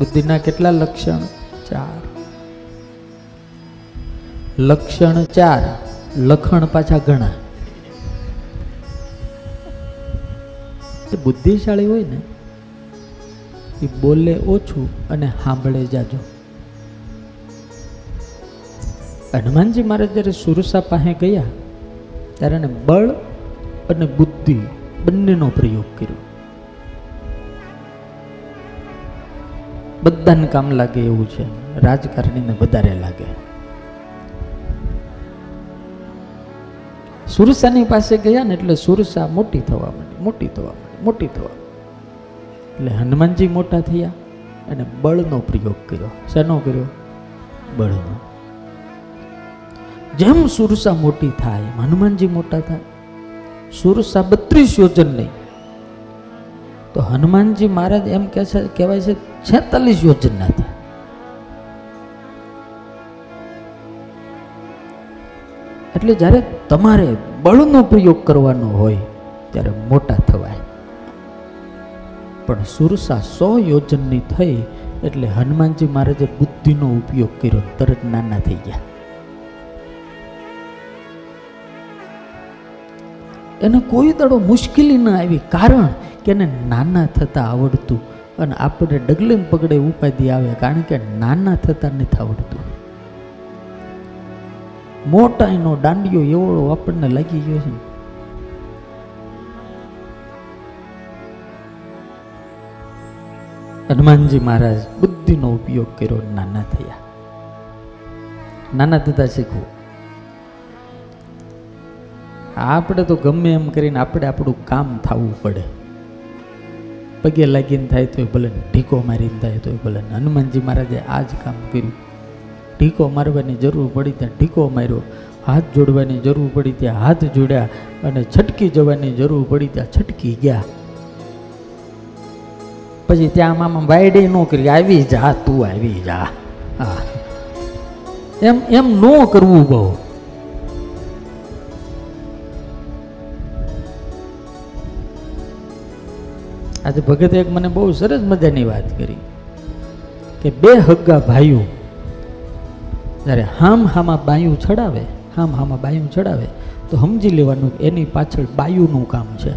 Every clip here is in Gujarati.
બુદ્ધિના કેટલા લક્ષણ? ચાર. લક્ષણ ચાર, લખણ પાછા ઘણા. બુદ્ધિશાળી હોય ને, એ બોલે ઓછું અને સાંભળે જાજો. હનુમાનજી મહારાજ જ્યારે સુરસા પાસે ગયા, ત્યારે એને બળ અને બુદ્ધિ બંનેનો પ્રયોગ કર્યો. બધાને કામ લાગે એવું છે. રાજકારણીને વધારે લાગે. સુરસાની પાસે ગયા ને એટલે સુરસા મોટી થવા માંડી, મોટી થવા માંડી, મોટી થવા એટલે હનુમાનજી મોટા થયા અને બળનો પ્રયોગ કર્યો. શેનો કર્યો? બળનો. જેમ સુરસા મોટી થાય હનુમાનજી મોટા થાય. સુરસા બત્રીસ યોજન નહીં તો હનુમાનજી મહારાજ એમ કહે છે, કહેવાય છે, છેતાલીસ યોજના થાય. એટલે જ્યારે તમારે બળનો પ્રયોગ કરવાનો હોય, ત્યારે મોટા થવાય. પણ સુરસા સો યોજનની થઈ, એટલે હનુમાનજી મહારાજે બુદ્ધિનો ઉપયોગ કર્યો, તરત નાના થઈ ગયા. એને કોઈ દડો મુશ્કેલી ન આવી. કારણ કે એને નાના થતાં આવડતું અને આપણે ડગલે પગડે ઉપાધિ આવે કારણ કે નાના થતાં નથી આવડતું. મોટા એનો દાંડિયો એવડો આપણને લાગી ગયો છે. હનુમાનજી મહારાજ બુદ્ધિનો ઉપયોગ કર્યો નાના થયા. નાના થતા શીખવું. આપણે તો ગમે એમ કરીને આપણે આપણું કામ થવું પડે. પગે લાગીને થાય તોય ભલે ઢીકો મારીને થાય તોય ભલે. હનુમાનજી મહારાજે આ જ કામ કર્યું. ઢીકો મારવાની જરૂર પડી ત્યાં ઢીકો માર્યો. હાથ જોડવાની જરૂર પડી ત્યાં હાથ જોડ્યા અને છટકી જવાની જરૂર પડી ત્યાં છટકી ગયા. પછી ત્યાં મામા વાયડે ન કરી, આવી જા, તું આવી જા. હા. એમ એમ ન કરવું બહુ. આજે ભગતે એક મને બહુ સરસ મજાની વાત કરી કે બે હગ્ગા ભાઈઓ જ્યારે હામ હામાં બાયું ચડાવે, હામ હામાં બાયું ચડાવે, તો સમજી લેવાનું એની પાછળ બાયુનું કામ છે.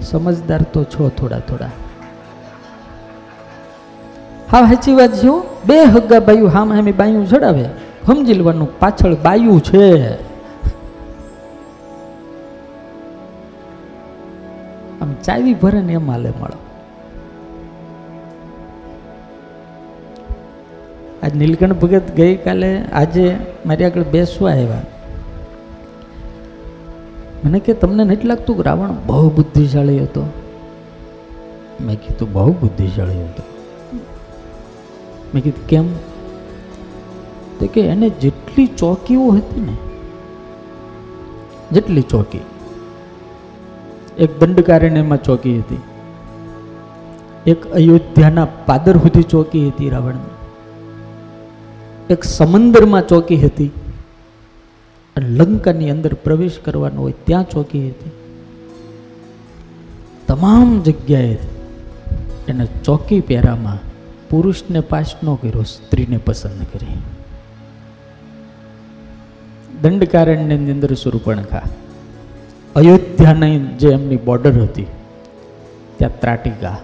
સમજદાર તો છો થોડા થોડા. હા, સાચી વાત છે બે હગ્ગા બાયું હામ હામી બાયું ચડાવે સમજી લેવાનું પાછળ બાયું છે. આમ ચાવી ભરે ને એમાં લે મળો. આજ નીલકંઠ ભગત ગઈકાલે આજે મારી આગળ બેસવા આવ્યા. મને કે તમને નથી લાગતું કે રાવણ બહુ બુદ્ધિશાળી હતો? મેં કીધું બહુ બુદ્ધિશાળી હતો. મેં કીધું, કેમ? તો કે એને જેટલી ચોકીઓ હતી ને, જેટલી ચોકી. એક દંડકારણ્યમાં ચોકી હતી. એક અયોધ્યાના પાદર સુધી ચોકી હતી રાવણની. એક સમંદરમાં ચોકી હતી. અને લંકાની અંદર પ્રવેશ કરવાનો હોય ત્યાં ચોકી હતી. તમામ જગ્યાએ એને ચોકી પહેરામાં પુરુષને પાસ ન કર્યો, સ્ત્રીને પસંદ કરી. દંડકારણ્યની અંદર સુરપણખા અયોધ્યાની જે એમની બોર્ડર હતી, ત્યાં ત્રાટિકા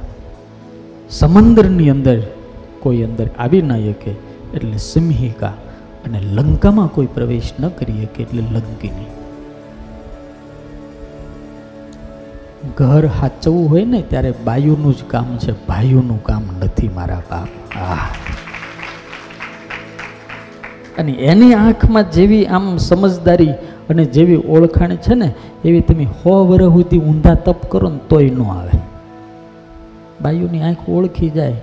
સમંદરની અંદર કોઈ અંદર આવી ના શકે એટલે સિંહિકા અને લંકામાં કોઈ પ્રવેશ ન કરી શકે એટલે લંકિની. ઘર હાચવવું હોય ને ત્યારે બાયુનું જ કામ છે, ભાઈઓનું કામ નથી મારા બાપ. આહ. અને એની આંખમાં જેવી આમ સમજદારી અને જેવી ઓળખાણ છે ને, એવી તમે હો વર્ષ ઊંધા તપ કરો ને તોય ન આવે. બાયુની આંખ ઓળખી જાય.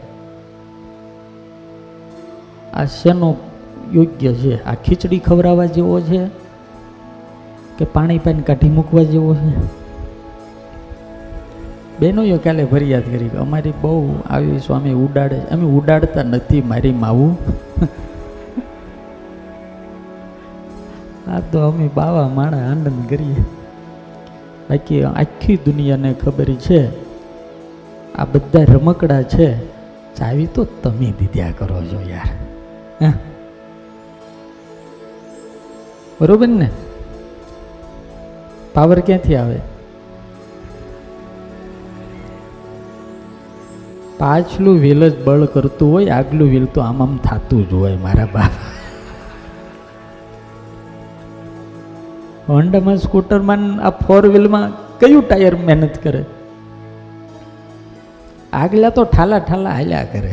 આ શેનો યોગ્ય છે? આ ખીચડી ખવડાવવા જેવો છે કે પાણી પાણી કાઢી મૂકવા જેવો છે? બહેનોએ કાલે ફરિયાદ કરી અમારી બહુ આવી સ્વામી ઉડાડે અમે ઉડાડતા નથી મારી માવું. આ તો અમે બાવા માણા આનંદ કરીએ. બાકી આખી દુનિયાને ખબર છે, આ બધા રમકડા છે, ચાવી તો તમે દીધ્યા કરો છો યાર. હે? બરોબર ને? પાવર ક્યાંથી આવે? પાછલું વ્હીલ જ બળ કરતું હોય, આગલું વ્હીલ તો આમ આમ થતું જ હોય મારા બાપ. હોન્ડામાં સ્કૂટરમાં આ ફોર વ્હીલમાં કયું ટાયર મહેનત કરે? આગલા તો ઠાલા ઠાલા હાલ્યા કરે.